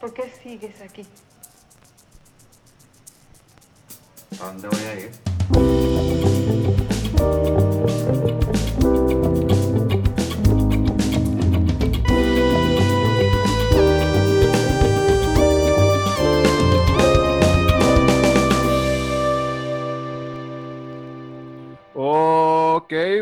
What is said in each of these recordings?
¿Por qué sigues aquí? ¿A dónde voy a ir?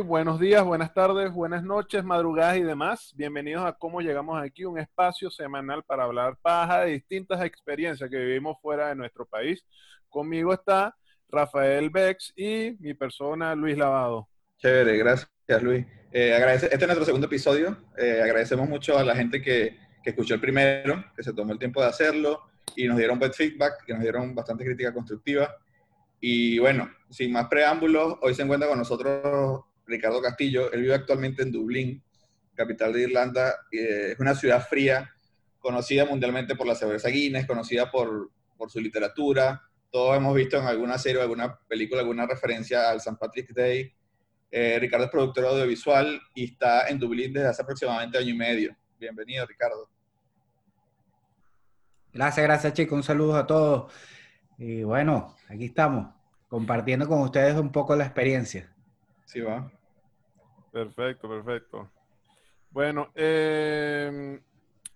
Buenos días, buenas tardes, buenas noches, madrugadas y demás. Bienvenidos a Cómo Llegamos Aquí, un espacio semanal para hablar paja de distintas experiencias que vivimos fuera de nuestro país. Conmigo está Rafael Bex y mi persona Luis Lavado. Chévere, gracias Luis. Eh, agradece, este es nuestro segundo episodio. Eh, agradecemos mucho a la gente que, que escuchó el primero, que se tomó el tiempo de hacerlo y nos dieron buen feedback, que nos dieron bastante crítica constructiva. Y bueno, sin más preámbulos, hoy se encuentra con nosotros Ricardo Castillo. Él vive actualmente en Dublín, capital de Irlanda. Eh, es una ciudad fría, conocida mundialmente por la cerveza Guinness, conocida por, por su literatura. Todos hemos visto en alguna serie, alguna película, alguna referencia al St. Patrick's Day. Eh, Ricardo es productor audiovisual y está en Dublín desde hace aproximadamente año y medio. Bienvenido, Ricardo. Gracias, gracias chicos. Un saludo a todos. Y bueno, aquí estamos, compartiendo con ustedes un poco la experiencia. Sí, va. Perfecto, perfecto. Bueno, eh,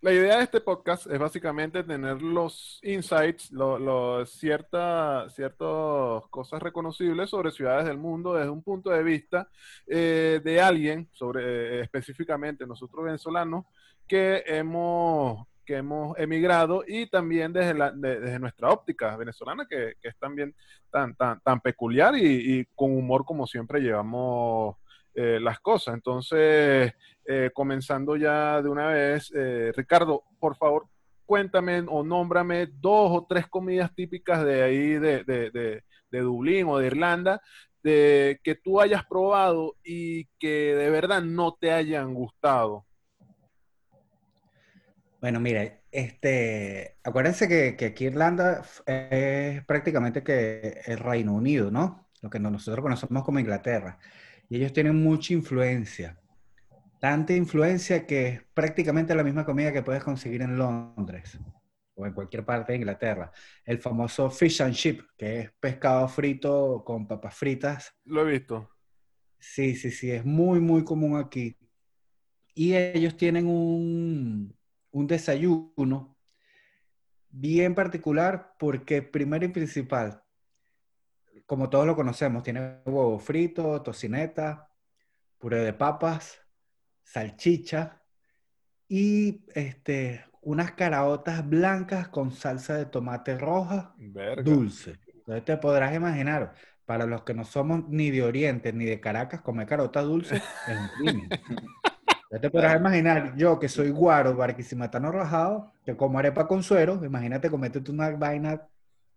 la idea de este podcast es básicamente tener los insights, lo, lo, cierta, ciertas cosas reconocibles sobre ciudades del mundo desde un punto de vista eh, de alguien, sobre eh, específicamente nosotros venezolanos, que hemos que hemos emigrado y también desde, la, de, desde nuestra óptica venezolana, que, es también tan, tan, tan peculiar y, con humor como siempre llevamos eh, las cosas. Entonces, eh, comenzando ya de una vez, eh, Ricardo, por favor, cuéntame o nómbrame dos o tres comidas típicas de ahí, de, de, de, de Dublín o de Irlanda, de, que tú hayas probado y que de verdad no te hayan gustado. Bueno, mire, este, acuérdense que, que, aquí Irlanda es prácticamente que el Reino Unido, ¿no? Lo que nosotros conocemos como Inglaterra. Y ellos tienen mucha influencia. Tanta influencia que es prácticamente la misma comida que puedes conseguir en Londres o en cualquier parte de Inglaterra. El famoso fish and chip, que es pescado frito con papas fritas. Lo he visto. Sí, sí, sí, es muy, muy común aquí. Y ellos tienen un, un desayuno bien particular porque primero y principal, como todos lo conocemos, tiene huevo frito, tocineta, puré de papas, salchicha y este, unas caraotas blancas con salsa de tomate roja Verga. dulce. Entonces te podrás imaginar, para los que no somos ni de Oriente ni de Caracas, comer carotas dulces es un crimen. Ya te podrás imaginar, yo que soy guaro, barquisimatano rajado, que como arepa con suero, imagínate comerte una vaina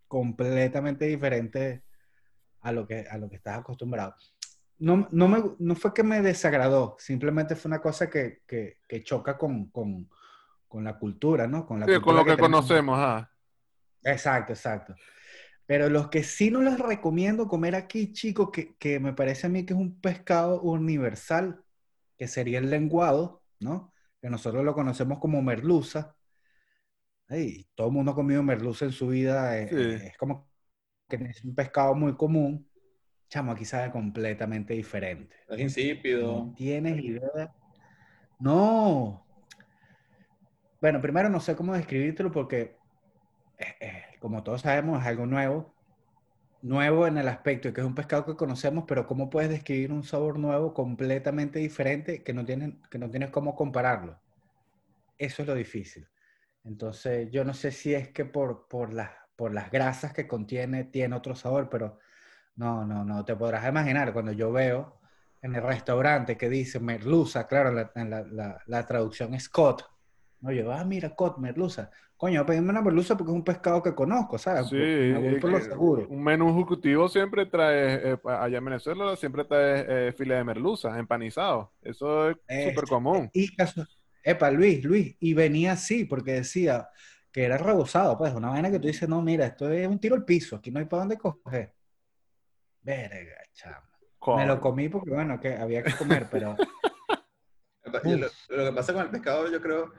completamente diferente a lo que, a lo que estás acostumbrado. No, no, me, no fue que me desagradó, simplemente fue una cosa que, que, que choca con, con, con, la cultura, ¿no? Con, la sí, cultura con lo que, que conocemos. Ah. Exacto, exacto. Pero los que sí no les recomiendo comer aquí, chicos, que, que me parece a mí que es un pescado universal, que sería el lenguado, ¿no? Que nosotros lo conocemos como merluza. Ay, todo el mundo ha comido merluza en su vida. Sí. Es, es como que es un pescado muy común. Chamo, aquí sabe completamente diferente. Es insípido. No tienes idea. No. Bueno, primero no sé cómo describírtelo porque, eh, eh, como todos sabemos, es algo nuevo. Nuevo en el aspecto de que es un pescado que conocemos, pero ¿cómo puedes describir un sabor nuevo completamente diferente que no, tienen, que no tienes cómo compararlo? Eso es lo difícil. Entonces, yo no sé si es que por, por, las, por las grasas que contiene tiene otro sabor, pero no, no, no. Te podrás imaginar cuando yo veo en el restaurante que dice merluza, claro, la, la, la, la traducción es cod. No, yo, ah, mira, cod, merluza. Coño, pedime una merluza porque es un pescado que conozco, ¿sabes? Sí, voy por lo seguro. Un menú ejecutivo siempre trae, eh, allá en Venezuela siempre trae eh, file de merluza, empanizado. Eso es súper común. Y caso, epa, Luis, Luis, y venía así porque decía que era rebozado, pues, una vaina que tú dices, no, mira, esto es un tiro al piso, aquí no hay para dónde coger. Verga, chamo. Me lo comí porque, bueno, que había que comer, pero... lo, lo, que pasa con el pescado, yo creo,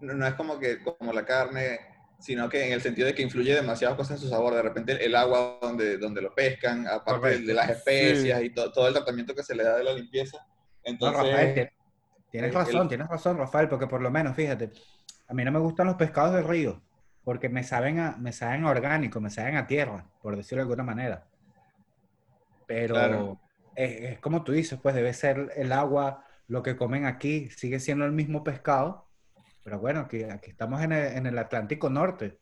no, no, es como que como la carne, sino que en el sentido de que influye demasiadas cosas en su sabor. De repente el agua donde, donde lo pescan, aparte de, las especias y todo el tratamiento que se le da de la limpieza. Entonces, Rafael, tienes razón, tienes razón, Rafael, porque por lo menos, fíjate, a mí no me gustan los pescados del río, porque me saben a, me saben orgánico, me saben a tierra, por decirlo de alguna manera. Pero es, como tú dices, pues debe ser el agua, lo que comen aquí, sigue siendo el mismo pescado, pero bueno, aquí, aquí estamos en el, en el Atlántico Norte.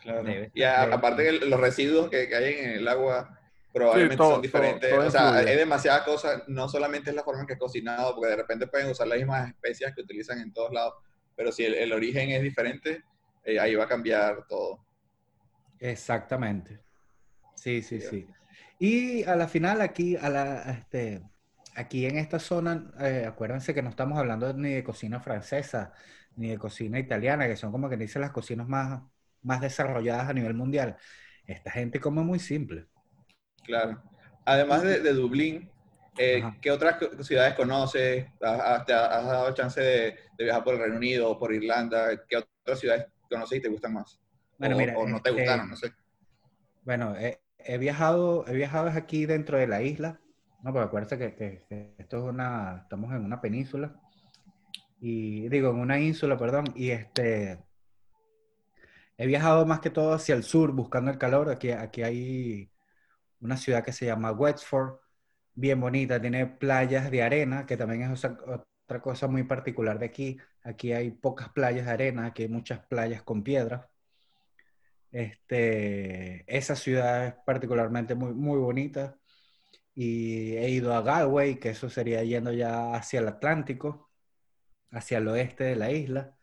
Claro. y aparte los residuos que, hay en el agua probablemente son diferentes. o sea, hay demasiadas cosas, no solamente es la forma en que es cocinado, porque de repente pueden usar las mismas especias que utilizan en todos lados, pero si el, origen es diferente, eh, ahí va a cambiar todo. Exactamente. Sí, sí, sí. Y a la final aquí, a la, este, aquí en esta zona, eh, acuérdense que no estamos hablando ni de cocina francesa, ni de cocina italiana, que son como que dicen las cocinas más, más desarrolladas a nivel mundial. Esta gente come muy simple. Claro. Además de, Dublín, eh, ¿qué otras ciudades conoces? ¿Has, dado chance de, viajar por el Reino Unido o por Irlanda? ¿Qué otras ciudades conoces y te gustan más? Bueno, o, no te este, gustaron, no sé. Bueno, he, viajado, he viajado aquí dentro de la isla, ¿no? Porque acuérdense que, esto es una, estamos en una península, y digo, en una ínsula, perdón, y este, he viajado más que todo hacia el sur buscando el calor, aquí, aquí hay una ciudad que se llama Wexford, bien bonita, tiene playas de arena, que también es otra cosa muy particular de aquí. Aquí hay pocas playas de arena, aquí hay muchas playas con piedras. Este, esa ciudad es particularmente muy, muy bonita. Y he ido a Galway, que eso sería yendo ya hacia el Atlántico, hacia el oeste de la isla.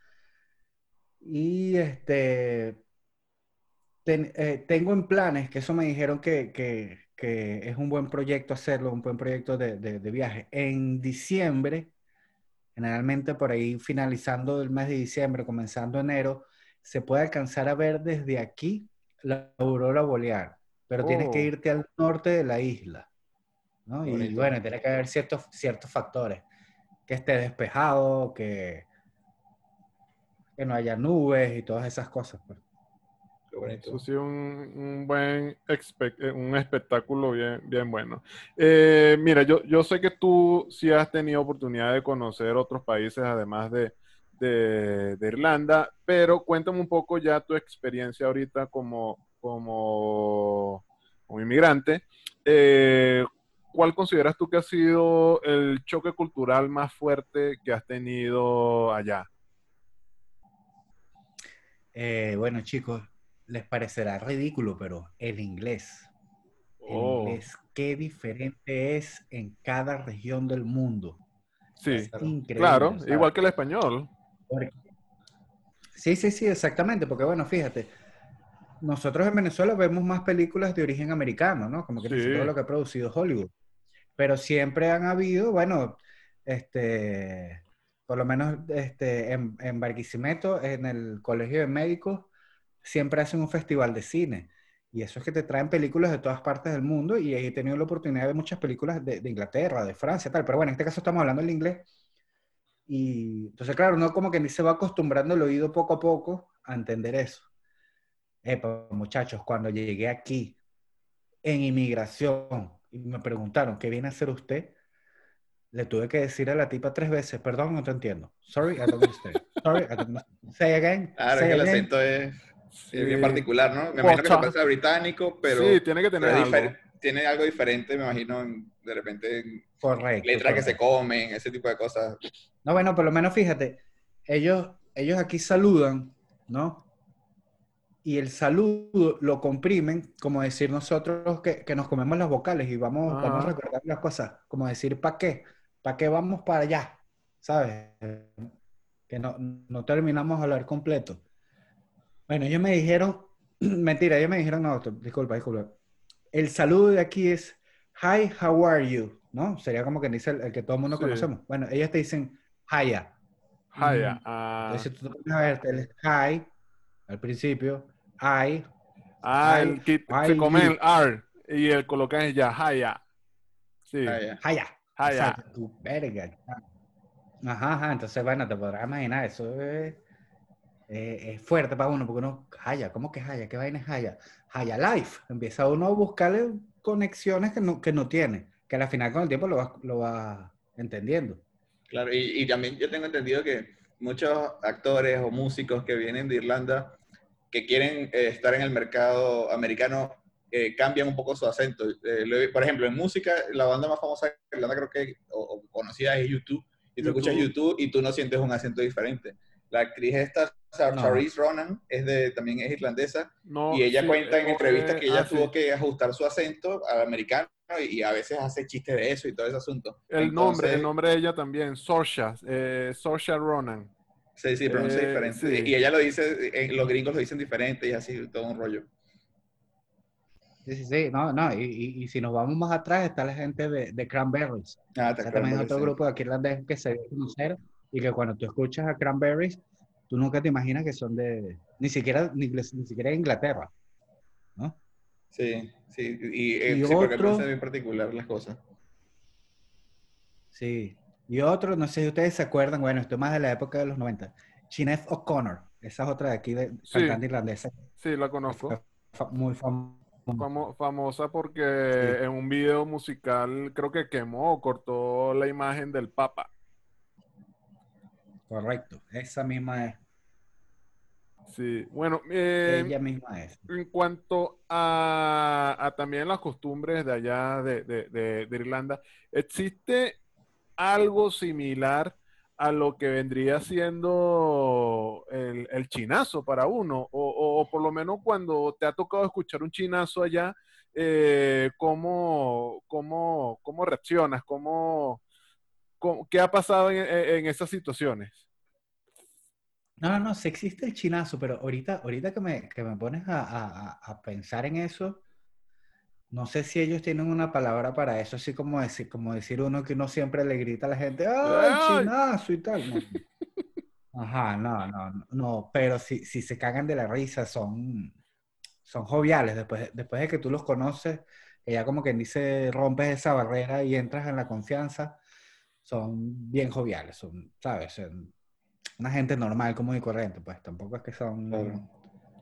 Y este, eh, tengo en planes, que eso me dijeron que, es un buen proyecto hacerlo, un buen proyecto de, viaje. En diciembre, generalmente por ahí finalizando el mes de diciembre, comenzando enero, se puede alcanzar a ver desde aquí la aurora boreal, pero tienes que oh. irte al norte de la isla. Y bueno, tiene que haber ciertos, ciertos factores, que esté despejado, que, que no haya nubes y todas esas cosas. Pues. Eso sí, un, un buen eh, un espectáculo bien, bien bueno. Eh, mira, yo, yo sé que tú sí has tenido oportunidad de conocer otros países además de, de, Irlanda, pero cuéntame un poco ya tu experiencia ahorita como, como, como inmigrante. Eh, ¿Cuál consideras tú que ha sido el choque cultural más fuerte que has tenido allá? bueno, chicos, les parecerá ridículo, pero el inglés. El oh. inglés, qué diferente es en cada región del mundo. Sí, claro, igual que el español. Sí, sí, sí, exactamente, porque bueno, fíjate, nosotros en Venezuela vemos más películas de origen americano, ¿no? Como que todo lo que ha producido Hollywood. Pero siempre han habido, bueno, este, por lo menos este, en, en Barquisimeto, en el Colegio de Médicos, siempre hacen un festival de cine. Y eso es que te traen películas de todas partes del mundo y he tenido la oportunidad de ver muchas películas de, Inglaterra, de Francia, tal. Pero bueno, en este caso estamos hablando en inglés. Y entonces, claro, uno como que ni se va acostumbrando el oído poco a poco a entender eso. Epa, muchachos, cuando llegué aquí en inmigración y me preguntaron, ¿qué viene a hacer usted? Le tuve que decir a la tipa tres veces, perdón, no te entiendo. Sorry, I don't understand. Sorry, I don't understand. Say again. Claro, que el acento es es bien particular, ¿no? Me imagino que se pasa británico, pero. Sí, tiene que tener algo. Tiene algo diferente, me imagino, de repente. Correcto. Letras que se comen, ese tipo de cosas. No, bueno, por lo menos fíjate, ellos, ellos aquí saludan, ¿no? Y el saludo lo comprimen, como decir nosotros que, que nos comemos las vocales y vamos, vamos a recordar las cosas, como decir, ¿para qué? ¿Para qué vamos para allá? ¿Sabes? Que no, no terminamos de hablar completo. Bueno, ellos me dijeron, mentira, ellos me dijeron, no, disculpa, disculpa. El saludo de aquí es, hi, how are you? ¿No? Sería como que dice el, que todo el mundo conocemos. Bueno, ellos te dicen, hiya. Hiya. Ah. Entonces tú te a ver, el hi al principio, I. Ah, el que se come el R y el colocan es ya, hiya. Sí. Hiya. Hiya. Tu verga. Ajá, ajá. Entonces, bueno, te podrás imaginar, eso es eh, es fuerte para uno, porque uno, Haya, ¿cómo que Haya? ¿Qué vaina es Haya? Haya Life. Empieza uno a buscarle conexiones que no, que no tiene, que al final con el tiempo lo va, lo va entendiendo. Claro, y, y también yo tengo entendido que muchos actores o músicos que vienen de Irlanda que quieren eh, estar en el mercado americano eh, cambian un poco su acento. Lo- por ejemplo, en música, la banda más famosa de Irlanda creo que, o, o conocida es YouTube, y tú YouTube. escuchas YouTube y tú no sientes un acento diferente. La actriz esta, Sar- No. Charlize Ronan, es de, también es irlandesa, No, y ella sí, cuenta en entrevistas que ella ah, sí. tuvo que ajustar su acento al americano y a veces hace chistes de eso y todo ese asunto. El nombre, el nombre de ella también, Sorsha, eh, Sorsha Ronan. Sí, sí, pronuncia Eh, diferente. sí. Y ella lo dice, eh, los gringos lo dicen diferente y así, todo un rollo. Sí, sí, sí, no, no, y, y- y si nos vamos más atrás está la gente de, de Cranberries. Ah, te Ese acuerdas, también es otro sí. grupo de aquí irlandés que se debe conocer y que cuando tú escuchas a Cranberries, tú nunca te imaginas que son de, ni siquiera, ni, ni siquiera de Inglaterra, ¿no? Sí, sí, y, eh, Y sí, porque otro- bien particular las cosas. Sí. Y otro, no sé si ustedes se acuerdan, bueno, esto es más de la época de los 90, Sinead O'Connor, esa es otra de aquí, de Sí. cantante irlandesa, Sí, la conozco. muy famosa. Famo- famosa porque en un video musical creo que quemó o cortó la imagen del Papa. Correcto, esa misma es, Sí, bueno, eh, ella misma es. en cuanto a, a también las costumbres de allá de, de- de- de Irlanda, ¿existe algo similar a lo que vendría siendo el, el chinazo para uno? O, o- o por lo menos cuando te ha tocado escuchar un chinazo allá, eh, ¿cómo, cómo, cómo reaccionas? ¿Cómo, cómo- ¿Qué ha pasado en, en- esas situaciones? No, no, no, sí existe el chinazo, pero ahorita, ahorita que me, que me pones a, a- a- pensar en eso, no sé si ellos tienen una palabra para eso, así como decir, como decir uno que uno siempre le grita a la gente, ¡ay, ¡Ay! chinazo! y tal. No. Ajá, no, no, no, no, pero si, si se cagan de la risa, son, son joviales, después, después de que tú los conoces, que ya como quien dice, rompes esa barrera y entras en la confianza, son bien joviales, son, ¿sabes? Son una gente normal, común y corriente, pues tampoco es que son... Claro.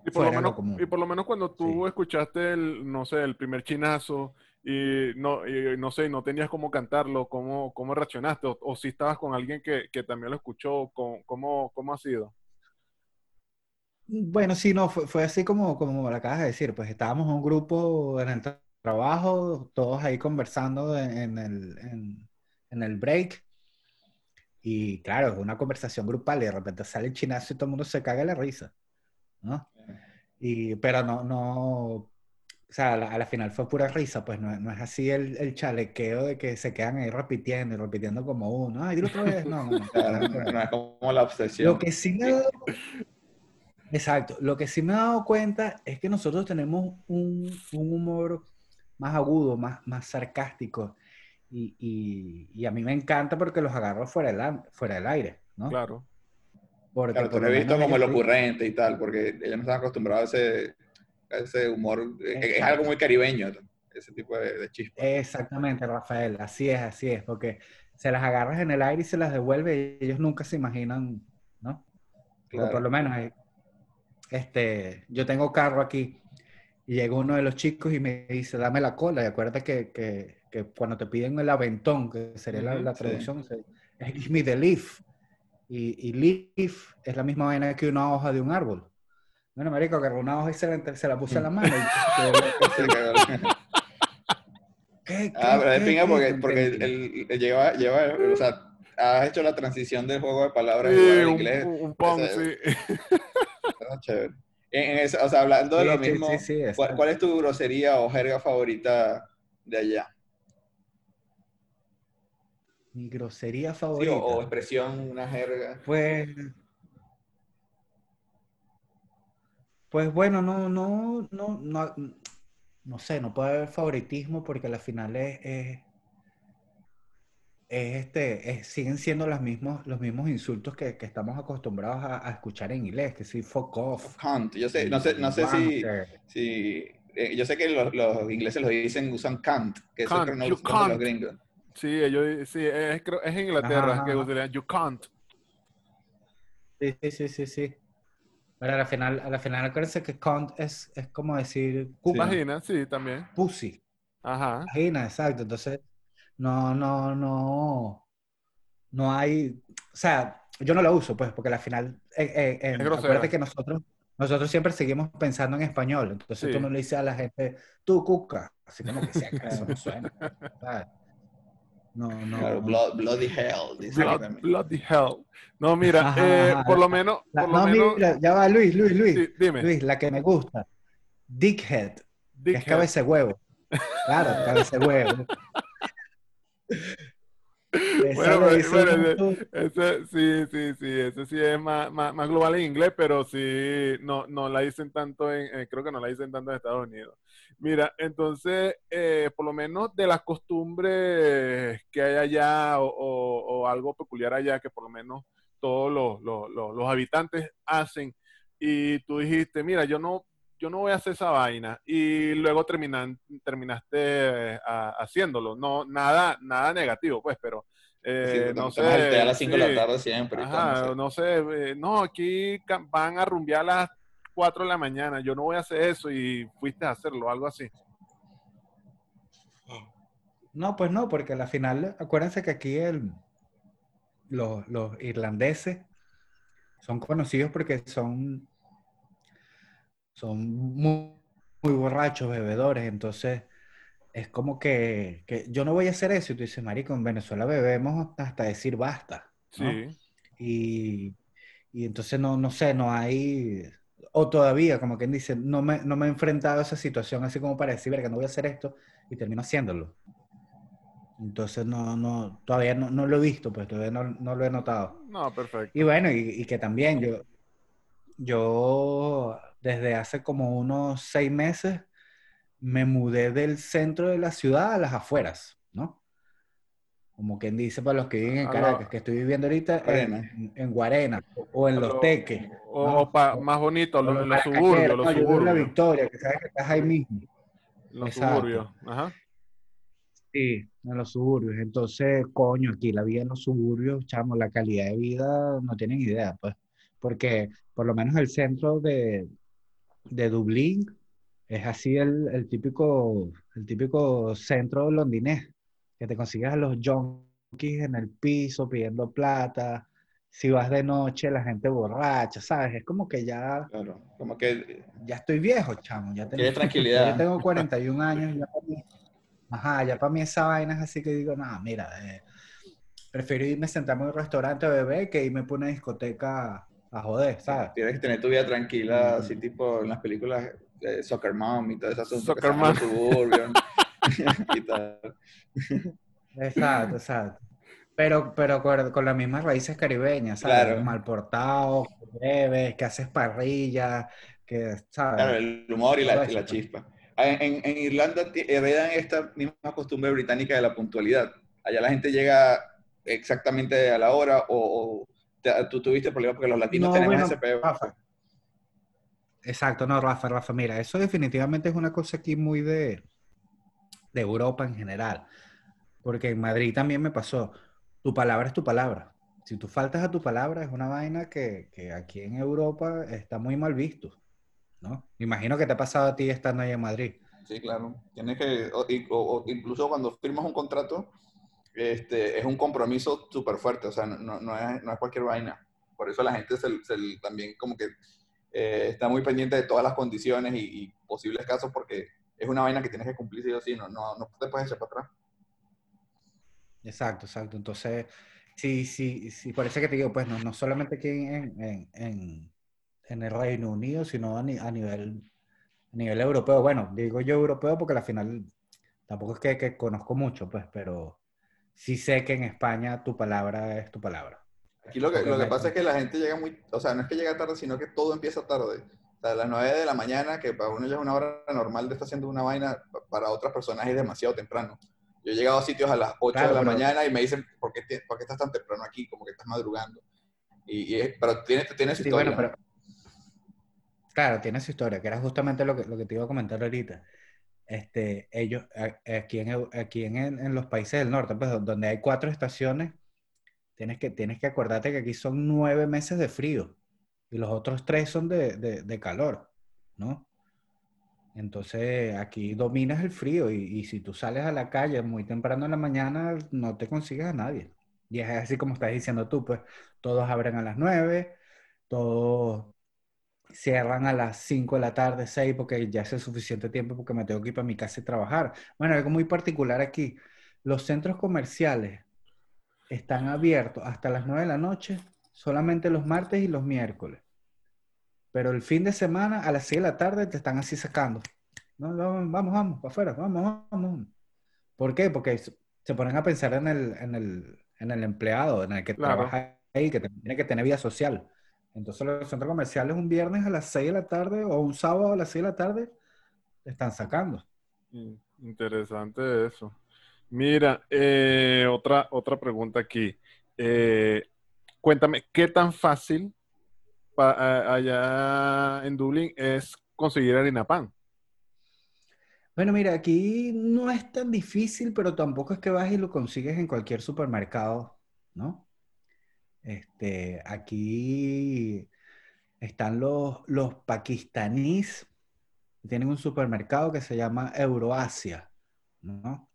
Y por, lo menos, común. y por lo menos cuando tú Sí. escuchaste el, no sé, el primer chinazo y no, y no sé, no tenías cómo cantarlo, cómo, cómo reaccionaste, o, o si estabas con alguien que, que también lo escuchó, ¿cómo, cómo, cómo ha sido? Bueno, sí, no, fue, fue así como, como lo acabas de decir, pues estábamos en un grupo en el tra- trabajo, todos ahí conversando en, en el, en, en el break, y claro, es una conversación grupal y de repente sale el chinazo y todo el mundo se caga de la risa, ¿no? Y, pero no, no, o sea, a la, a la final fue pura risa, pues no, no es así el, el chalequeo de que se quedan ahí repitiendo y repitiendo como uno, ay, dilo otra vez, no, no, no. No, no es como la obsesión. Lo que sí me he dado, exacto, lo que sí me he dado cuenta es que nosotros tenemos un, un humor más agudo, más, más sarcástico. Y, y- y a mí me encanta porque los agarro fuera del, am- fuera del aire, ¿no? Claro. Porque Claro, tú por lo he visto como el ocurrente y tal, porque ellos no están acostumbrados a ese, a ese humor. eh, Es, algo muy caribeño, ese tipo de, de chispa. Exactamente, Rafael, así es, así es, porque se las agarras en el aire y se las devuelve y ellos nunca se imaginan, ¿no? Por lo menos, eh, este, yo tengo carro aquí y llega uno de los chicos y me dice, dame la cola. Y acuérdate que, que, que cuando te piden el aventón, que sería la, la sí. traducción, se- es give me the leaf. Y, y leaf es la misma vaina que una hoja de un árbol. Bueno, marico, agarró una hoja y se la, se la puse en la mano. y- Se cagó. ¿Qué, ah, qué, pero es qué, pinga qué? porque, porque entendí. él, él lleva, lleva, o sea, has hecho la transición del juego de palabras Sí, un, inglés. un- un sí. está chévere. En, en esa- o sea, hablando de Sí, lo sí, mismo, sí, sí, ¿cuál, exacto. cuál es tu grosería o jerga favorita de allá? Mi grosería Sí, favorita. o, o expresión, una jerga. Pues, pues bueno, no, no, no, no, no sé, no puede haber favoritismo porque al final es, es, es este, es- siguen siendo los mismos, los mismos insultos que, que estamos acostumbrados a, a escuchar en inglés, que sí, fuck off. Cunt. Yo sé, no sé, no sé si, si eh, yo sé que los, los ingleses lo dicen, usan can't, que eso creo no you lo usan los gringos. Sí, ellos, sí, es, es en Inglaterra Ajá, que usarían you can't. Sí, sí, sí, sí, sí. Pero a la final, a la final acuérdense que cunt es, es como decir cuca, Vagina, sí, también. pussy. Ajá. Vagina, exacto. Entonces, no, no, no, no hay, o sea, yo no la uso, pues, porque al final, eh, eh, acuérdate que nosotros, nosotros siempre seguimos pensando en español. Entonces Sí. tú no le dices a la gente, tú cuca, así como que si acaso no suena. ¿sabes? No, no. Claro, blood- bloody hell. dice Blood- bloody hell. No, mira, Ajá, eh, ajá. por lo menos, La- por lo no, menos, mira, ya va, Luis, Luis, Luis. sí, dime. Luis, la que me gusta. Dickhead, que es Dickhead. cabeza de huevo. Claro, cabeza de huevo. Bueno. Ese, sí, sí, sí, ese sí es más, más, más global en inglés, pero sí, no, no la dicen tanto en, eh, creo que no la dicen tanto en Estados Unidos. Mira, entonces, eh, por lo menos de las costumbres que hay allá o, o- o algo peculiar allá que por lo menos todos los, los- los- los habitantes hacen y tú dijiste, mira, yo no, yo no voy a hacer esa vaina y luego terminan, terminaste eh, a- haciéndolo. No, nada, nada negativo, pues, pero eh, Sí, no sé. a las 5 de la tarde siempre. Ajá, no sé. no sé, eh, no, aquí van a rumbear a las 4 de la mañana, yo no voy a hacer eso y fuiste a hacerlo, algo así. No, pues no, porque al final, acuérdense que aquí el, los, los irlandeses son conocidos porque son, son muy, muy borrachos, bebedores, entonces es como que, que yo no voy a hacer eso y tú dices, marico, en Venezuela bebemos hasta decir basta, ¿no? Sí, Y, y entonces no, no sé, no hay, o todavía, como quien dice, no me, no me he enfrentado a esa situación así como para decir, verga, no voy a hacer esto y termino haciéndolo. Entonces no, no, todavía no, no lo he visto, pues todavía no, no lo he notado. no, perfecto. Y bueno, y, y que también yo, yo desde hace como unos seis meses me mudé del centro de la ciudad a las afueras, ¿no? Como quien dice para los que viven en A Caracas, que estoy viviendo ahorita en, en Guarena o, en Los lo- Teques. O, pa- más bonito, los en los suburbios, los no, yo vivo en la suburbios. Victoria, que sabes que estás ahí mismo. Los Exacto. suburbios, ajá. Sí, en los suburbios. Entonces, coño, aquí la vida en los suburbios, chamo, la calidad de vida no tienen idea, pues. Porque por lo menos el centro de, de Dublín es así el, el típico, el típico centro londinés, que te consigues a los junkies en el piso pidiendo plata. Si vas de noche, la gente borracha, ¿sabes? Es como que ya, Claro, como que ya estoy viejo, chamo. Ya tengo, tranquilidad. yo tengo 41 años. Ya para mí, ajá, ya para mí esa vaina es así que digo, no, mira, eh, prefiero irme a sentarme en un restaurante a beber que irme por una discoteca a joder, ¿sabes? tienes que tener tu vida tranquila, Mm. así tipo en las películas de Soccer Mom y todo eso. Soccer Mom. Y tal. Exacto, exacto. Pero, pero con, con las mismas raíces caribeñas, ¿sabes? Claro. Mal portado, que bebes, que haces parrilla, que, ¿sabes? Claro, el humor y la, eso, y la pues. chispa. Ah, En, en Irlanda heredan esta misma costumbre británica de la puntualidad. Allá la gente llega exactamente a la hora o, tú tuviste problemas porque los latinos No, tenemos bueno, ese. Rafa. Exacto, no, Rafa, Rafa, mira, eso definitivamente es una cosa aquí muy de, de Europa en general. Porque en Madrid también me pasó. Tu palabra es tu palabra. Si tú faltas a tu palabra, es una vaina que, que aquí en Europa está muy mal visto, ¿no? Me imagino que te ha pasado a ti estando ahí en Madrid. Sí, claro. Tienes que, o, y- o- o incluso cuando firmas un contrato, este, es un compromiso súper fuerte, o sea, no, no- es, no es cualquier vaina. Por eso la gente se, se- también como que eh, está muy pendiente de todas las condiciones y, y posibles casos porque es una vaina que tienes que cumplir sí o sí, no, no, no te puedes echar para atrás. Exacto, exacto. Entonces, sí, sí, sí, por eso que te digo, pues no, no solamente aquí en, en, en, en el Reino Unido, sino a, ni- a nivel, a nivel europeo. Bueno, digo yo europeo porque al final tampoco es que, que conozco mucho, pues, pero sí sé que en España tu palabra es tu palabra. Aquí lo que, lo que pasa es que la gente llega muy, o sea, no es que llega tarde, sino que todo empieza tarde. O sea, a las 9 de la mañana, que para uno ya es una hora normal de estar haciendo una vaina, pa- para otras personas es demasiado temprano. Yo he llegado a sitios a las 8 Claro, de la pero- mañana y me dicen, ¿por qué, ti- por qué estás tan temprano aquí? Como que estás madrugando. Y, y pero tiene, tiene su Sí, historia. bueno, pero claro, tiene su historia, que era justamente lo que, lo que te iba a comentar ahorita. Este, ellos, aquí en, aquí en, en los países del norte, pues, donde hay cuatro estaciones, tienes que, tienes que acordarte que aquí son nueve meses de frío. Y los otros tres son de, de, calor, ¿no? Entonces aquí dominas el frío y, y, si tú sales a la calle muy temprano en la mañana no te consigues a nadie. Y es así como estás diciendo tú, pues todos abren a las 9, todos cierran a las 5 de la tarde, 6, porque ya hace suficiente tiempo porque me tengo que ir para mi casa y trabajar. Bueno, algo muy particular aquí, los centros comerciales están abiertos hasta las 9 de la noche, solamente los martes y los miércoles. Pero el fin de semana a las 6 de la tarde te están así sacando. No, vamos, vamos, vamos, para afuera, vamos, vamos. ¿Por qué? Porque se ponen a pensar en el, en el, en el empleado, en el que trabaja ahí, que tiene que tener vida social. Entonces los centros comerciales un viernes a las 6 de la tarde o un sábado a las 6 de la tarde están sacando. Mm, interesante eso. Mira, eh, otra, otra pregunta aquí. Eh, cuéntame, ¿qué tan fácil allá en Dublín es conseguir harina pan? Bueno, mira, aquí no es tan difícil, pero tampoco es que vas y lo consigues en cualquier supermercado, ¿no? Este, aquí están los, los pakistaníes, tienen un supermercado que se llama Euroasia, ¿no?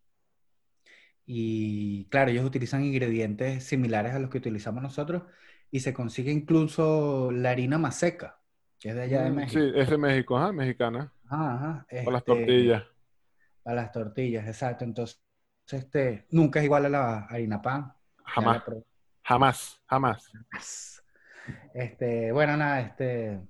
Y claro, ellos utilizan ingredientes similares a los que utilizamos nosotros y se consigue incluso la harina maseca, que es de allá de Mm, México. Sí, es de México, ajá, mexicana. Ajá, ajá, Con las este, tortillas. Para las tortillas, exacto. Entonces, este, nunca es igual a la harina pan. Jamás, la jamás, jamás. Este, bueno, nada, este.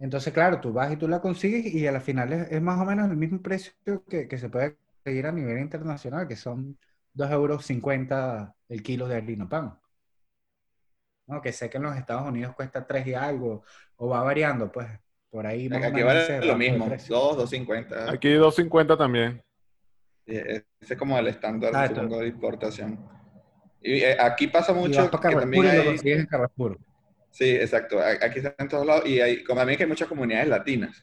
Entonces, claro, tú vas y tú la consigues y a la final es, es más o menos el mismo precio que, que se puede conseguir a nivel internacional, que son 2,50 euros el kilo de harina pan. ¿No? Que sé que en los Estados Unidos cuesta 3 y algo, o va variando, pues por ahí más o Aquí ese vale lo mismo, precio. 2, 2.50. Aquí 2.50 también. Y Ese es como el estándar, supongo, de importación. Y eh, aquí pasa Y mucho para que también y lo hay... consigues en Carrefour. Sí, exacto. Aquí está en todos lados y hay, como también que hay muchas comunidades latinas.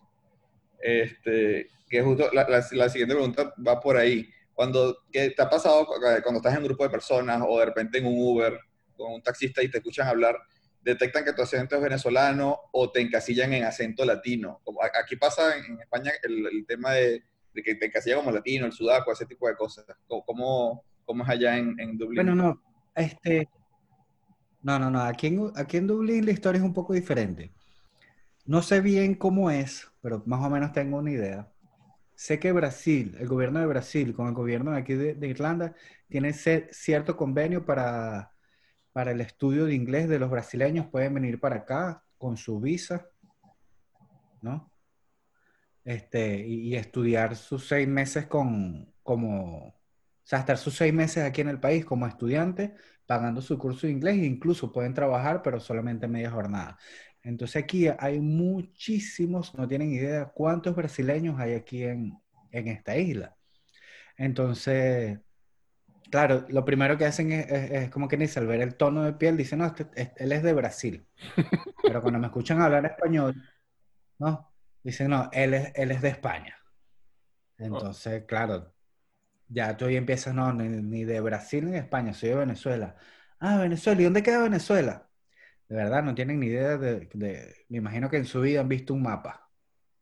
Este, que justo la, la- la siguiente pregunta va por ahí. Cuando, ¿qué te ha pasado cu- cuando estás en un grupo de personas o de repente en un Uber con un taxista y te escuchan hablar, detectan que tu acento es venezolano o te encasillan en acento latino? Aquí pasa en, en España el, el tema de, de que te encasillan como latino, el sudaco, ese tipo de cosas. ¿Cómo, cómo, es allá en, Dublín? Bueno, no, este, no, no, no, aquí en, aquí en Dublín la historia es un poco diferente. No sé bien cómo es, pero más o menos tengo una idea. Sé que Brasil, el gobierno de Brasil con el gobierno de aquí de, Irlanda, tiene cierto convenio para, para el estudio de inglés de los brasileños. Pueden venir para acá con su visa, ¿no? Este, y, y estudiar sus seis meses con, como, o sea, estar sus seis meses aquí en el país como estudiante, pagando su curso de inglés, e incluso pueden trabajar, pero solamente media jornada. Entonces aquí hay muchísimos, no tienen idea cuántos brasileños hay aquí en, en esta isla. Entonces, claro, lo primero que hacen es, es- es como que dice, al ver el tono de piel, dicen, no, este- este- él es de Brasil. Pero cuando me escuchan hablar español, no, dicen, no, él es, él es de España. Entonces, claro, ya tú ahí empiezas, no, ni, ni de Brasil ni de España, soy de Venezuela. Ah, Venezuela, ¿y dónde queda Venezuela? De verdad, no tienen ni idea de, de- me imagino que en su vida han visto un mapa,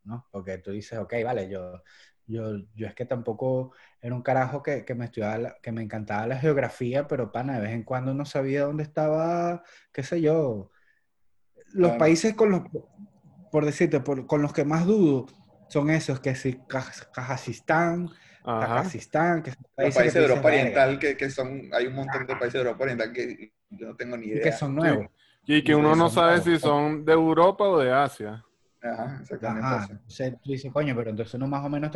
¿no? Porque tú dices, ok, vale, yo, yo, yo es que tampoco era un carajo que, que me estudiaba, la- que me encantaba la geografía, pero pana, de vez en cuando no sabía dónde estaba, qué sé yo. Los países con los, por decirte, por- con los que más dudo son esos, que si Kazajistán. Kazajistán, que son países países que de Europa Oriental, que, que son, hay un montón de países de Europa Oriental que yo no tengo ni y idea. que son nuevos. Y que Sí, uno no sabe nuevos. si son de Europa o de Asia. Ajá, exactamente Ajá, entonces tú dices, coño, pero entonces uno más o menos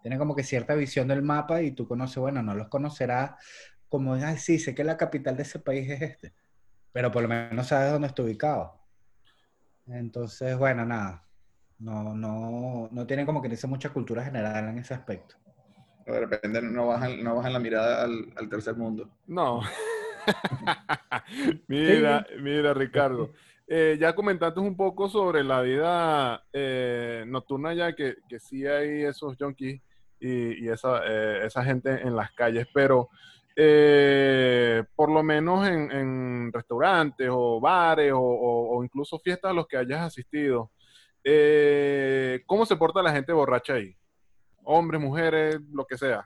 tiene como que cierta visión del mapa y tú conoces, bueno, no los conocerás como, ay, sí, sé que la capital de ese país es este, pero por lo menos sabes dónde está ubicado. Entonces, bueno, nada, no, no, no tienen como que dice mucha cultura general en ese aspecto. De repente no bajan, no bajan la mirada al, al tercer mundo. No. mira, mira, Ricardo. eh, ya comentaste un poco sobre la vida eh, nocturna ya, que, que sí hay esos junkies y, y esa, eh, esa gente en las calles, pero eh, por lo menos en, en restaurantes o bares o, o- o incluso fiestas a los que hayas asistido, ¿cómo se porta la gente borracha ahí? Hombres, mujeres, lo que sea.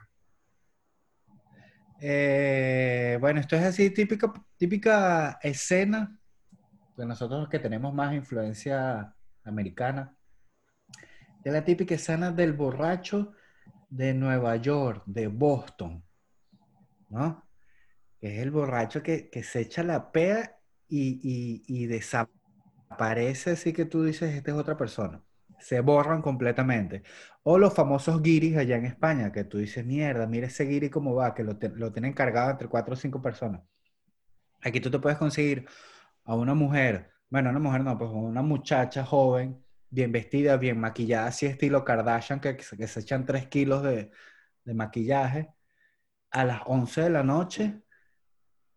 Eh, bueno, esto es así, típica, típica escena de nosotros que tenemos más influencia americana. Es la típica escena del borracho de Nueva York, de Boston, ¿no? Es el borracho que, que se echa la pea y, y, y desaparece, así que tú dices, esta es otra persona. Se borran completamente. O los famosos guiris allá en España, que tú dices, mierda, mira ese guiri cómo va, que lo, lo tienen cargado entre cuatro o cinco personas. Aquí tú te puedes conseguir a una mujer, bueno, una mujer no, pues una muchacha joven, bien vestida, bien maquillada, así estilo Kardashian, que, que se echan tres kilos de, de maquillaje, a las 11 de la noche,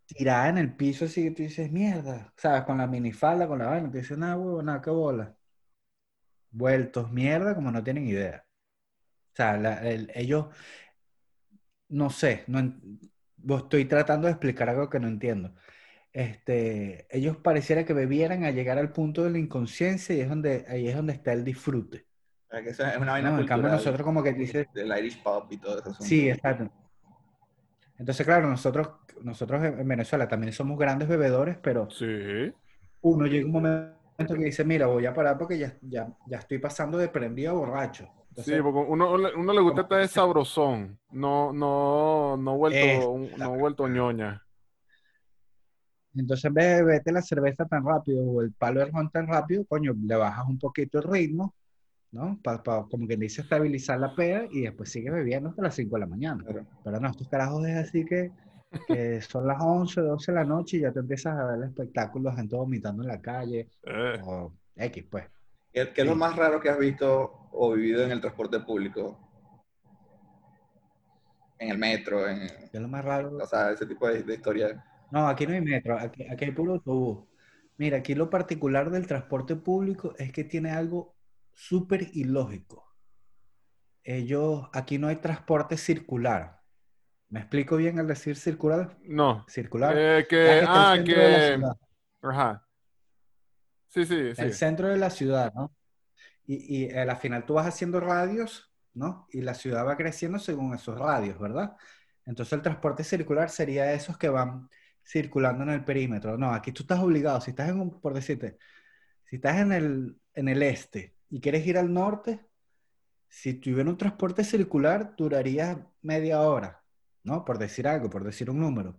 tirada en el piso, así que tú dices, mierda, ¿sabes? Con la minifalda, con la vaina, te dices, nada, huevo, nada, qué bola. Vueltos mierda, como no tienen idea. O sea, la- el- ellos, no sé, no, estoy tratando de explicar algo que no entiendo. Este, ellos pareciera que bebieran a llegar al punto de la inconsciencia y es donde, ahí es donde está el disfrute. Que es una vaina ¿no? En cambio, nosotros como que dices, del Irish pub y todo eso. sí, exacto. Entonces, claro, nosotros, nosotros en en Venezuela también somos grandes bebedores, pero Sí. uno llega un momento que dice, mira, voy a parar porque ya, ya, ya estoy pasando de prendido a borracho. Entonces, Sí, porque uno, uno le gusta estar de sabrosón, no, no, no vuelto, no vuelto ñoña. Entonces, en vez de beberte la cerveza tan rápido o el palo de ron tan rápido, coño, le bajas un poquito el ritmo, ¿no? Para, como que dice, estabilizar la pea y después sigues bebiendo hasta las 5 de la mañana. Claro. Pero no, estos carajos es así que, que son las 11, 12 de la noche y ya te empiezas a ver el espectáculo, gente vomitando en la calle Eh, o X, pues. ¿Qué, qué es lo más raro que has visto o vivido en el transporte público? En el metro, en, ¿Qué es lo más raro? o sea, ese tipo de, de historias. No, aquí no hay metro, aquí, aquí hay puro autobús. Mira, aquí lo particular del transporte público es que tiene algo súper ilógico. Ellos, aquí no hay transporte circular. ¿Me explico bien al decir circular? no, Circular. Eh, que, el ah, que, ajá. Sí, sí, el sí. centro de la ciudad, ¿no? Y, y al final tú vas haciendo radios, ¿no? Y la ciudad va creciendo según esos radios, ¿verdad? Entonces el transporte circular sería esos que van circulando en el perímetro. No, aquí tú estás obligado, si estás en un, por decirte, si estás en el, en el este y quieres ir al norte, si tuviera un transporte circular, duraría media hora, ¿no? Por decir algo, por decir un número.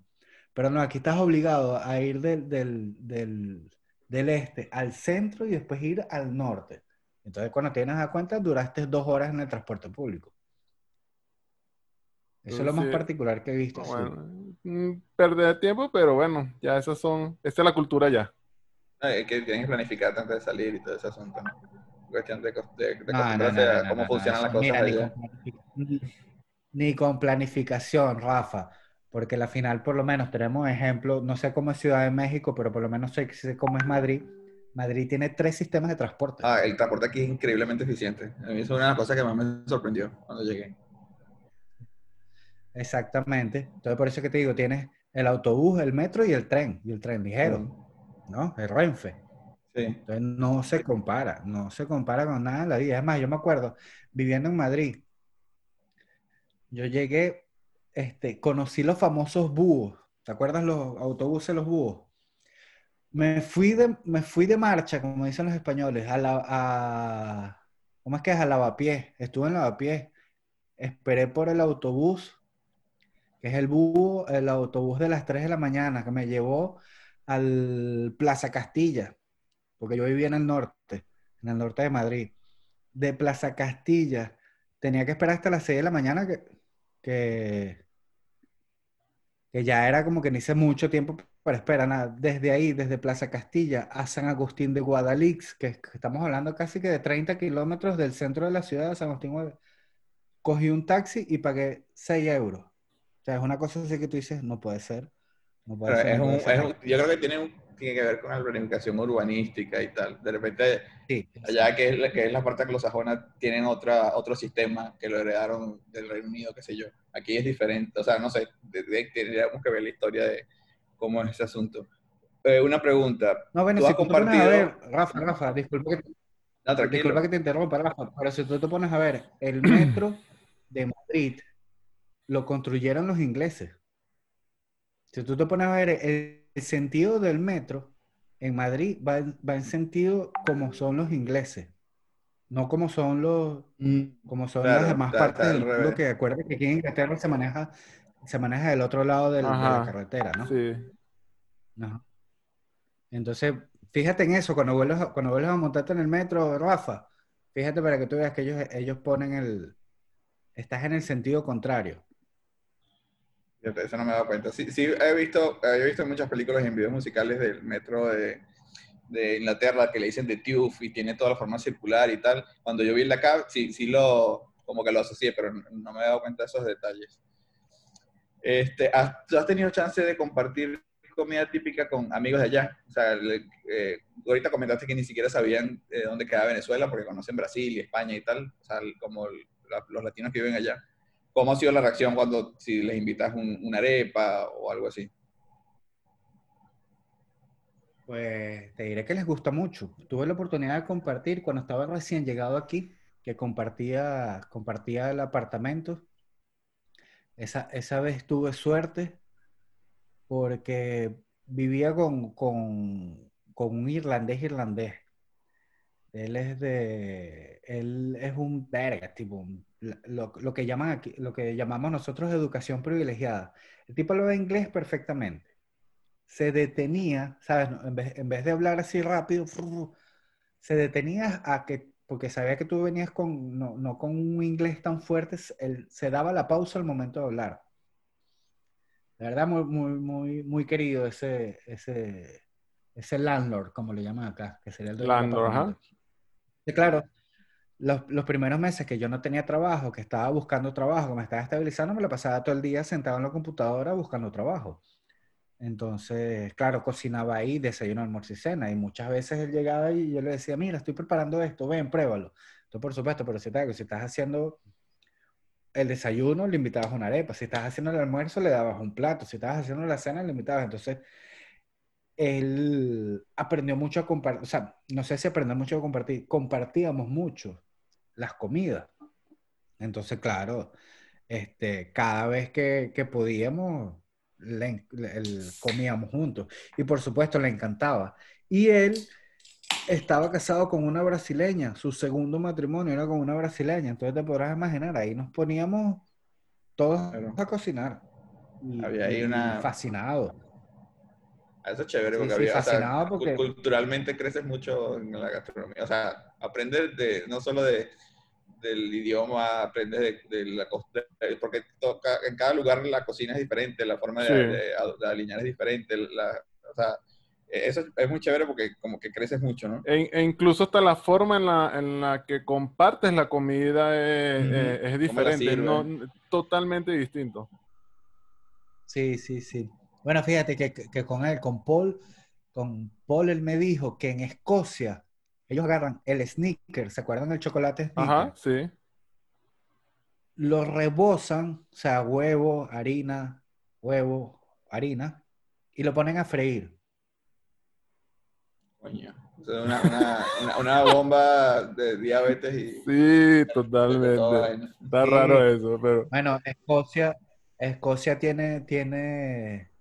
Pero no, aquí estás obligado a ir del, del, del, del este al centro y después ir al norte. Entonces, cuando tienes a cuenta, duraste dos horas en el transporte público. Eso es lo más particular que he visto. Bueno, mm, perder tiempo, pero bueno, ya esas son, esta es la cultura ya. eh, que tienen que planificar antes de salir y todo ese asunto. Cuestión de, de, de No, no, acostumbrarse no, a no, cómo no, funcionan no, las cosas mira, allá. Ni- con planificación, Rafa, porque al final por lo menos tenemos ejemplos, no sé cómo es Ciudad de México, pero por lo menos sé, sé cómo es Madrid. Madrid tiene tres sistemas de transporte. Ah, el transporte aquí es increíblemente eficiente. A mí es una de las cosas que más me sorprendió cuando llegué. Exactamente. Entonces por eso que te digo, tienes el autobús, el metro y el tren, y el tren ligero, ¿no? El Renfe. Sí. Entonces no se compara, no se compara con nada en la vida. Es más, yo me acuerdo, viviendo en Madrid, yo llegué, este, conocí los famosos búhos. ¿Te acuerdas los autobuses, los búhos? Me fui de, me fui de marcha, como dicen los españoles, a la, a, ¿cómo es que es? A lavapiés. Estuve en lavapiés. Esperé por el autobús, que es el búho, el autobús de las 3 de la mañana, que me llevó al Plaza Castilla porque yo vivía en el norte, en el norte de Madrid. De Plaza Castilla, tenía que esperar hasta las 6 de la mañana que, que, que ya era como que ni hice mucho tiempo para esperar nada. Desde ahí, desde Plaza Castilla a San Agustín de Guadalix, que, que estamos hablando casi que de 30 kilómetros del centro de la ciudad de San Agustín, cogí un taxi y pagué 6 euros. O sea, es una cosa así que tú dices, no puede ser. No puede ser, es no un, puede ser. es un- yo creo que tiene un, tiene que ver con la planificación urbanística y tal. De repente, Sí, allá que es, la- que es la parte anglosajona, tienen otra, otro sistema que lo heredaron del Reino Unido, qué sé yo. Aquí es diferente, o sea, no sé, tendríamos que ver la historia de cómo es ese asunto. Eh, una pregunta. No, bueno, Tú si has tú pones a compartido- ver, Rafa, Rafa, disculpa que, No, disculpa que te interrumpa, Rafa, pero si tú te pones a ver, el metro de Madrid lo construyeron los ingleses. Si tú te pones a ver, el, el sentido del metro en Madrid va, en- va en sentido como son los ingleses, no como son los, Mm, como son Claro, las demás partes del mundo, que acuérdate que aquí en Inglaterra se maneja, se maneja del otro lado del- de la carretera, ¿no? Sí. Entonces, fíjate en eso, cuando vuelves, a- cuando vuelves a montarte en el metro, Rafa, fíjate para que tú veas que ellos, ellos ponen el, estás en el sentido contrario. Eso no me he dado cuenta. Sí, sí he visto, he visto muchas películas y en videos musicales del metro de, de Inglaterra que le dicen The Tube y tiene toda la forma circular y tal. Cuando yo vi de acá, sí, sí lo, como que lo asocié, pero no, me he dado cuenta de esos detalles. Este, ¿has, ¿Tú has tenido chance de compartir comida típica con amigos de allá? O sea, le- eh, ahorita comentaste que ni siquiera sabían eh, dónde quedaba Venezuela porque conocen Brasil y España y tal, o sea, como la- los latinos que viven allá. ¿Cómo ha sido la reacción cuando si les invitas un- una arepa o algo así? Pues te diré que les gusta mucho. Tuve la oportunidad de compartir cuando estaba recién llegado aquí, que compartía, compartía el apartamento. Esa, esa vez tuve suerte porque vivía con, con, con un irlandés irlandés. Él es de, él es un verga, tipo, un- lo, lo que llaman aquí, lo que llamamos nosotros educación privilegiada. El tipo habla inglés perfectamente se detenía, ¿sabes? En vez, en vez de hablar así rápido, se detenía a que, porque sabía que tú venías con, no, no con un inglés tan fuerte, él, se daba la pausa al momento de hablar. De verdad, muy, muy, muy, muy querido ese, ese, ese landlord, como le llaman acá, que sería el Landlord, apartamento. Y claro, los, primeros meses que yo no tenía trabajo, que estaba buscando trabajo, que me estaba estabilizando, me la pasaba todo el día sentado en la computadora buscando trabajo. Entonces, claro, cocinaba ahí, desayuno, almuerzo y cena. Y muchas veces él llegaba y yo le decía, mira, estoy preparando esto, ven, pruébalo. Entonces, por supuesto, pero si, si estás haciendo el desayuno, le invitabas una arepa. Si estás haciendo el almuerzo, le dabas un plato. Si estabas haciendo la cena, le invitabas. Entonces, él aprendió mucho a compartir. O sea, no sé si aprendió mucho a compartir. Compartíamos mucho las comidas. Entonces, claro, este, cada vez que, que podíamos, le- le- el- comíamos juntos. Y por supuesto, le encantaba. Y él estaba casado con una brasileña. Su segundo matrimonio era con una brasileña. Entonces te podrás imaginar, ahí nos poníamos todos Claro. a cocinar. Y, Había ahí una- fascinados. Ah, Eso es chévere, porque sí, había, o sea, fascinado porque- culturalmente creces mucho en la gastronomía. O sea, aprendes de, no solo de, del idioma, aprendes de, de la costa, porque toca, en cada lugar la cocina es diferente, la forma de, Sí. de- de alinear es diferente. La, o sea, eso es, es muy chévere porque como que creces mucho, ¿no? E, e incluso hasta la forma en la, en la que compartes la comida es, Ujú. es- es ¿Cómo la diferente, no, totalmente distinto. Sí, sí, sí. Bueno, fíjate que, que- que con él, con Paul, con Paul, él me dijo que en Escocia ellos agarran el sneaker, ¿se acuerdan del chocolate sneaker? Ajá, sí. Lo rebosan, o sea, huevo, harina, huevo, harina, y lo ponen a freír. Coño. O sea, una, una, una, una bomba de diabetes y Sí, totalmente. Está Sí. raro eso, pero Bueno, Escocia, Escocia tiene, tiene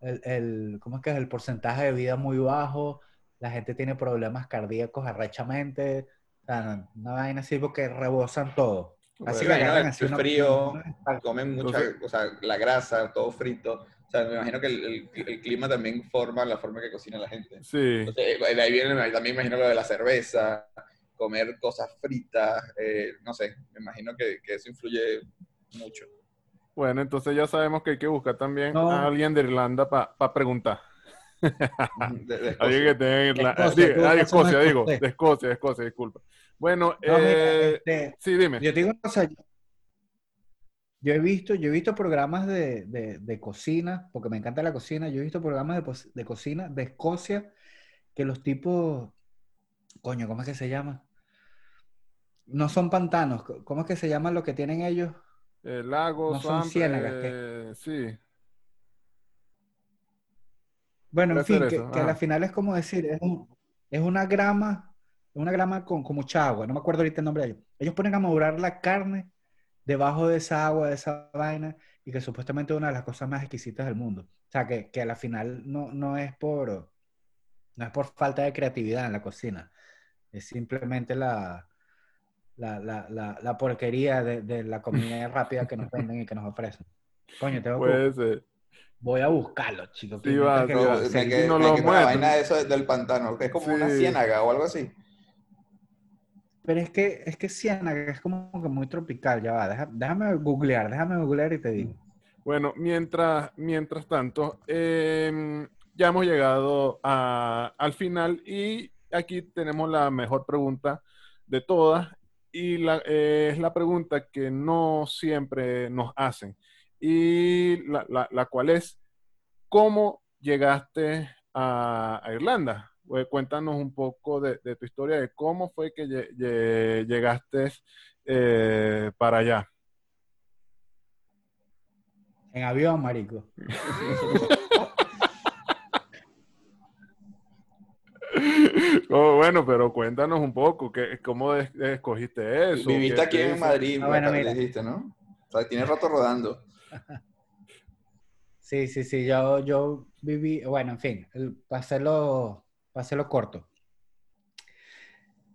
el, el- ¿cómo es que es? El porcentaje de vida muy bajo, la gente tiene problemas cardíacos arrechamente, o sea, una vaina así porque rebosan todo. Así Sí, que agarran que así frío, una- comen mucha, o sea, la grasa, todo frito. O sea, me imagino que el, el- el clima también forma la forma que cocina la gente. sí. Entonces, eh, de ahí viene, también me imagino lo de la cerveza, comer cosas fritas, eh, no sé, me imagino que, que eso influye mucho. Bueno, entonces ya sabemos que hay que buscar también No. a alguien de Irlanda para preguntar. De- que Escocia. Digo, tú ah, de Escocia, digo. De Escocia, de Escocia, disculpa. Bueno, No, mira, eh, este, sí, dime. yo te digo una cosa, Yo he visto, yo he visto programas de, de- de cocina, porque me encanta la cocina. Yo he visto programas de, de cocina de Escocia que los tipos, coño, ¿cómo es que se llama? No son pantanos, ¿cómo es que se llama lo que tienen ellos? Eh, lago, No son ciénagas, eh, sí. Bueno, en fin, que, que a ajá. la final es como decir, es, un- es una grama, una grama con, con mucha agua, no me acuerdo ahorita el nombre de ellos. Ellos ponen a madurar la carne debajo de esa agua, de esa vaina, y que supuestamente es una de las cosas más exquisitas del mundo. O sea, que, que a la final no, no es por, no es por falta de creatividad en la cocina, es simplemente la, la, la, la, la porquería de, de la comida rápida que nos venden y que nos ofrecen. Coño, tengo que- Puede ser. Voy a buscarlo, chicos. Sí, va, que- No, me quedé, no me lo con la vaina de eso del pantano, que es como una ciénaga o algo así. Pero es que, es que Ciénaga es como que muy tropical, ya va. deja- déjame googlear, déjame googlear y te digo. Bueno, mientras, mientras tanto, em, ya hemos llegado a- al final y aquí tenemos la mejor pregunta de todas y la, eh, es la pregunta que no siempre nos hacen y la, la- la cual es, ¿cómo llegaste a, a Irlanda? Pues, cuéntanos un poco de, de tu historia, de cómo fue que lle- lle- llegaste eh, para allá. En avión, marico. Oh, bueno, pero cuéntanos un poco, que, ¿cómo es- escogiste eso? Viviste ¿Qué aquí en? Madrid, Ah, bueno, me dijiste, ¿no? O sea, tiene rato rodando. Sí, sí, sí, yo, yo viví, bueno, en fin, para hacerlo corto.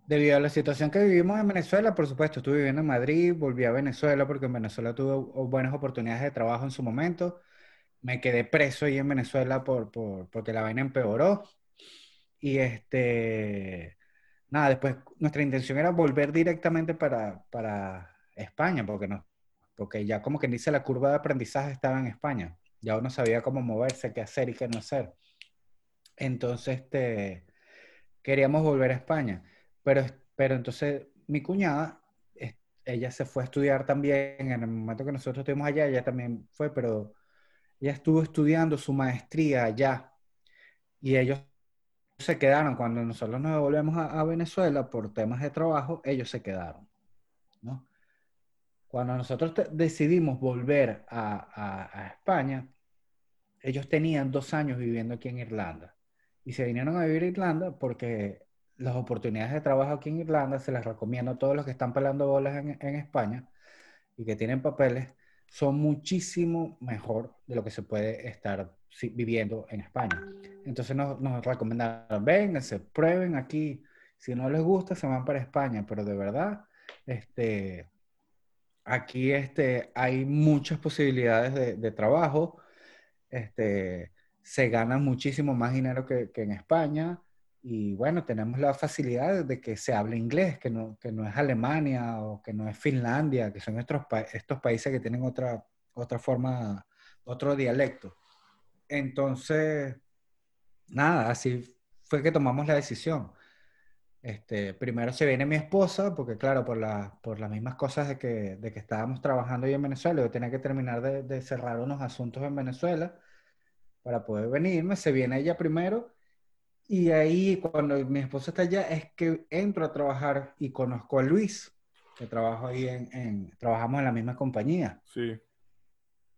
Debido a la situación que vivimos en Venezuela, por supuesto, estuve viviendo en Madrid, volví a Venezuela porque en Venezuela tuve buenas oportunidades de trabajo en su momento. Me quedé preso ahí en Venezuela por, por- porque la vaina empeoró. Y este, nada, después nuestra intención era volver directamente para, para España, porque no, porque ya como que dice la curva de aprendizaje estaba en España. Ya uno sabía cómo moverse, qué hacer y qué no hacer. Entonces, este, queríamos volver a España. Pero, pero entonces mi cuñada, ella se fue a estudiar también en el momento que nosotros estuvimos allá, ella también fue, pero ella estuvo estudiando su maestría allá y ellos se quedaron. Cuando nosotros nos volvemos a, Venezuela por temas de trabajo, ellos se quedaron. Cuando nosotros decidimos volver a, a- a España, ellos tenían dos años viviendo aquí en Irlanda y se vinieron a vivir a Irlanda porque las oportunidades de trabajo aquí en Irlanda se las recomiendo a todos los que están pelando bolas en, en España y que tienen papeles, son muchísimo mejor de lo que se puede estar viviendo en España. Entonces nos, nos recomendaron, vénganse, prueben aquí. Si no les gusta, se van para España, pero de verdad, este, aquí este, hay muchas posibilidades de, trabajo. Este, se gana muchísimo más dinero que, en España. Y bueno, tenemos la facilidad de que se hable inglés, que no, que no es Alemania o que no es Finlandia, que son estos, estos países que tienen otra, otra forma, otro dialecto. Entonces, nada, así fue que tomamos la decisión. Este, primero se viene mi esposa, porque claro, por, la- por las mismas cosas de que, de que estábamos trabajando ahí en Venezuela, yo tenía que terminar de, cerrar unos asuntos en Venezuela para poder venirme. Se viene ella primero y ahí cuando mi esposa está allá es que entro a trabajar y conozco a Luis, que trabajo ahí en- trabajamos en la misma compañía. Sí.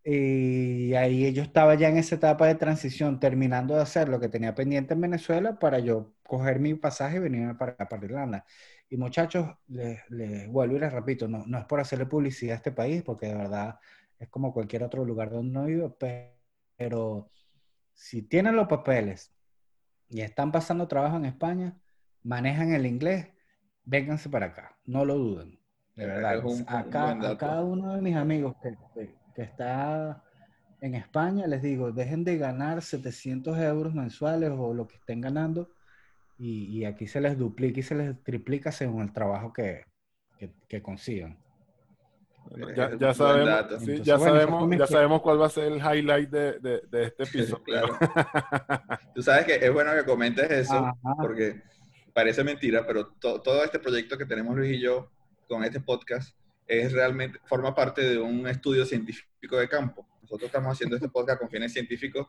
Y ahí yo estaba ya en esa etapa de transición, terminando de hacer lo que tenía pendiente en Venezuela para yo coger mi pasaje y venirme para, para Irlanda. Y muchachos, les, les vuelvo y les repito, no, no es por hacerle publicidad a este país, porque de verdad es como cualquier otro lugar donde uno vive, pe- pero si tienen los papeles y están pasando trabajo en España, manejan el inglés, vénganse para acá, no lo duden. De verdad, un- un a, buen ca- a cada uno de mis amigos que, que- está en España, les digo, dejen de ganar 700 euros mensuales o lo que estén ganando y, y aquí se les duplica y se les triplica según el trabajo que, que, que consigan. Bueno, Eh, ya, ya sabemos, sí, Entonces, ya, bueno, sabemos ya sabemos cuál va a ser el highlight de, de- de este episodio. Claro. Tú sabes que es bueno que comentes eso, Ajá. porque parece mentira, pero to- todo este proyecto que tenemos Luis y yo con este podcast es realmente, forma parte de un estudio científico de campo. Nosotros estamos haciendo este podcast con fines científicos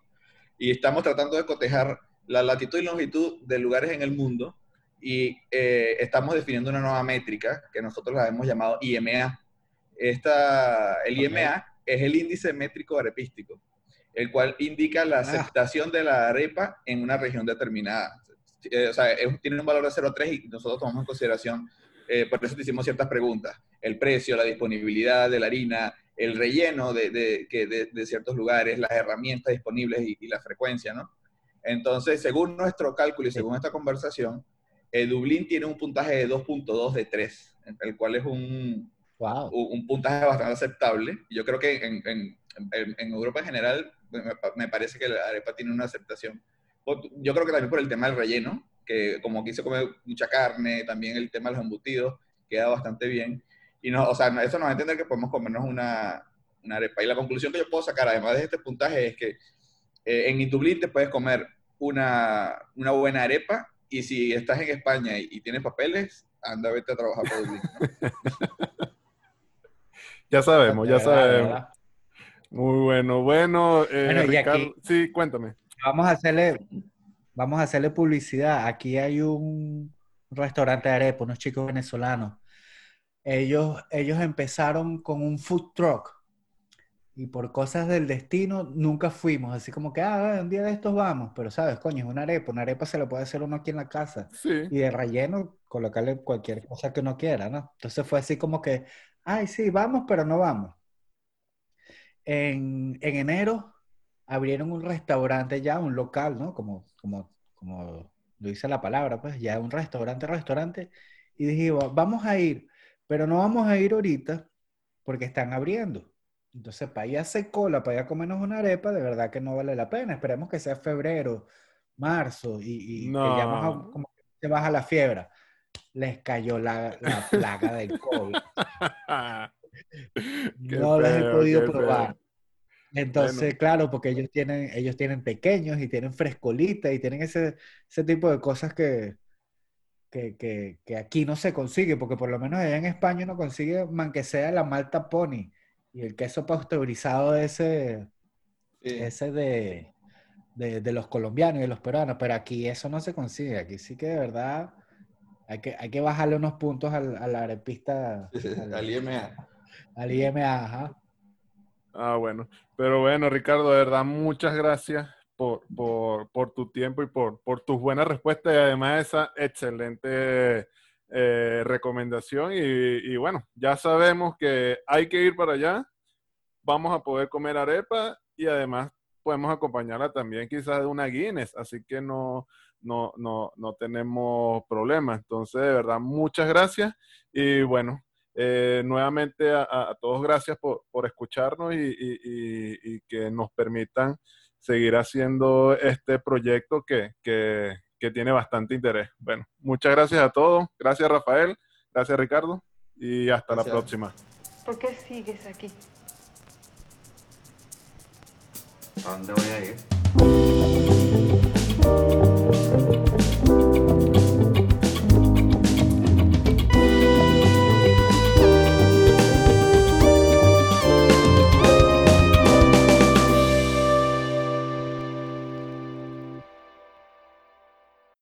y estamos tratando de cotejar la latitud y longitud de lugares en el mundo y eh, estamos definiendo una nueva métrica que nosotros la hemos llamado IMA. Esta, el IMA es el índice métrico arepístico, el cual indica la ah. aceptación de la arepa en una región determinada. Eh, o sea, tiene un valor de 0,3 y nosotros tomamos en consideración, eh, por eso te hicimos ciertas preguntas, el precio, la disponibilidad de la harina, el relleno de, de, de, ciertos lugares, las herramientas disponibles y, y, la frecuencia, ¿no? Entonces, según nuestro cálculo y según esta conversación, eh, Dublín tiene un puntaje de 2.2 de 3, el cual es un, un, puntaje bastante aceptable. Yo creo que en, en, en Europa en general me, parece que la arepa tiene una aceptación. Yo creo que también por el tema del relleno, que como aquí se come mucha carne, también el tema de los embutidos queda bastante bien. Y no, o sea, eso nos va a entender que podemos comernos una, una arepa. Y la conclusión que yo puedo sacar, además de este puntaje, es que eh, en Dublín te puedes comer una, una buena arepa y si estás en España y, tienes papeles, anda, vete a trabajar por Dublín. ya sabemos, ya sabemos. Muy bueno, bueno. Eh, Ricardo, sí, cuéntame. Vamos a hacerle, vamos a hacerle publicidad. Aquí hay un restaurante de arepa, unos chicos venezolanos. Ellos, ellos empezaron con un food truck y por cosas del destino nunca fuimos, así como que, ah, un día de estos vamos, pero sabes, coño, es una arepa, una arepa se la puede hacer uno aquí en la casa y de relleno colocarle cualquier cosa que uno quiera, ¿no? Entonces fue así como que, ay, sí, vamos, pero no vamos. En, en enero abrieron un restaurante ya, un local, ¿no? Como, como, como lo dice la palabra, pues ya un restaurante, restaurante, y dije, vamos a ir, pero no vamos a ir ahorita porque están abriendo. Entonces, para ir a hacer cola, para ir a comernos una arepa, de verdad que no vale la pena. Esperemos que sea febrero, marzo y, que ya más como que se baja la fiebre. Les cayó la, plaga del COVID. no les he podido probar. Entonces, claro, porque ellos tienen, ellos tienen pequeños y tienen frescolita y tienen ese, ese tipo de cosas que, que, que, que, aquí no se consigue, porque por lo menos allá en España no consigue, man que sea la malta pony y el queso pasteurizado ese, ese de, de, los colombianos y de los peruanos, pero aquí eso no se consigue, aquí sí que de verdad hay que, hay que bajarle unos puntos al, a la arepista. al, IMA. Al IMA, ajá. Ah, bueno. Pero bueno, Ricardo, de verdad, muchas gracias por, por, por tu tiempo y por, por tus buenas respuestas. Y además esa excelente eh, recomendación. Y, bueno, ya sabemos que hay que ir para allá, vamos a poder comer arepa y además podemos acompañarla también quizás de una Guinness, así que no, no, no, no tenemos problema. Entonces, de verdad, muchas gracias. Y bueno, eh, nuevamente a, todos gracias por, por escucharnos y, y, que nos permitan seguir haciendo este proyecto que, que, que tiene bastante interés. Bueno, muchas gracias a todos. Gracias Rafael, gracias Ricardo y hasta la próxima. ¿Por qué sigues aquí? ¿A dónde voy a ir?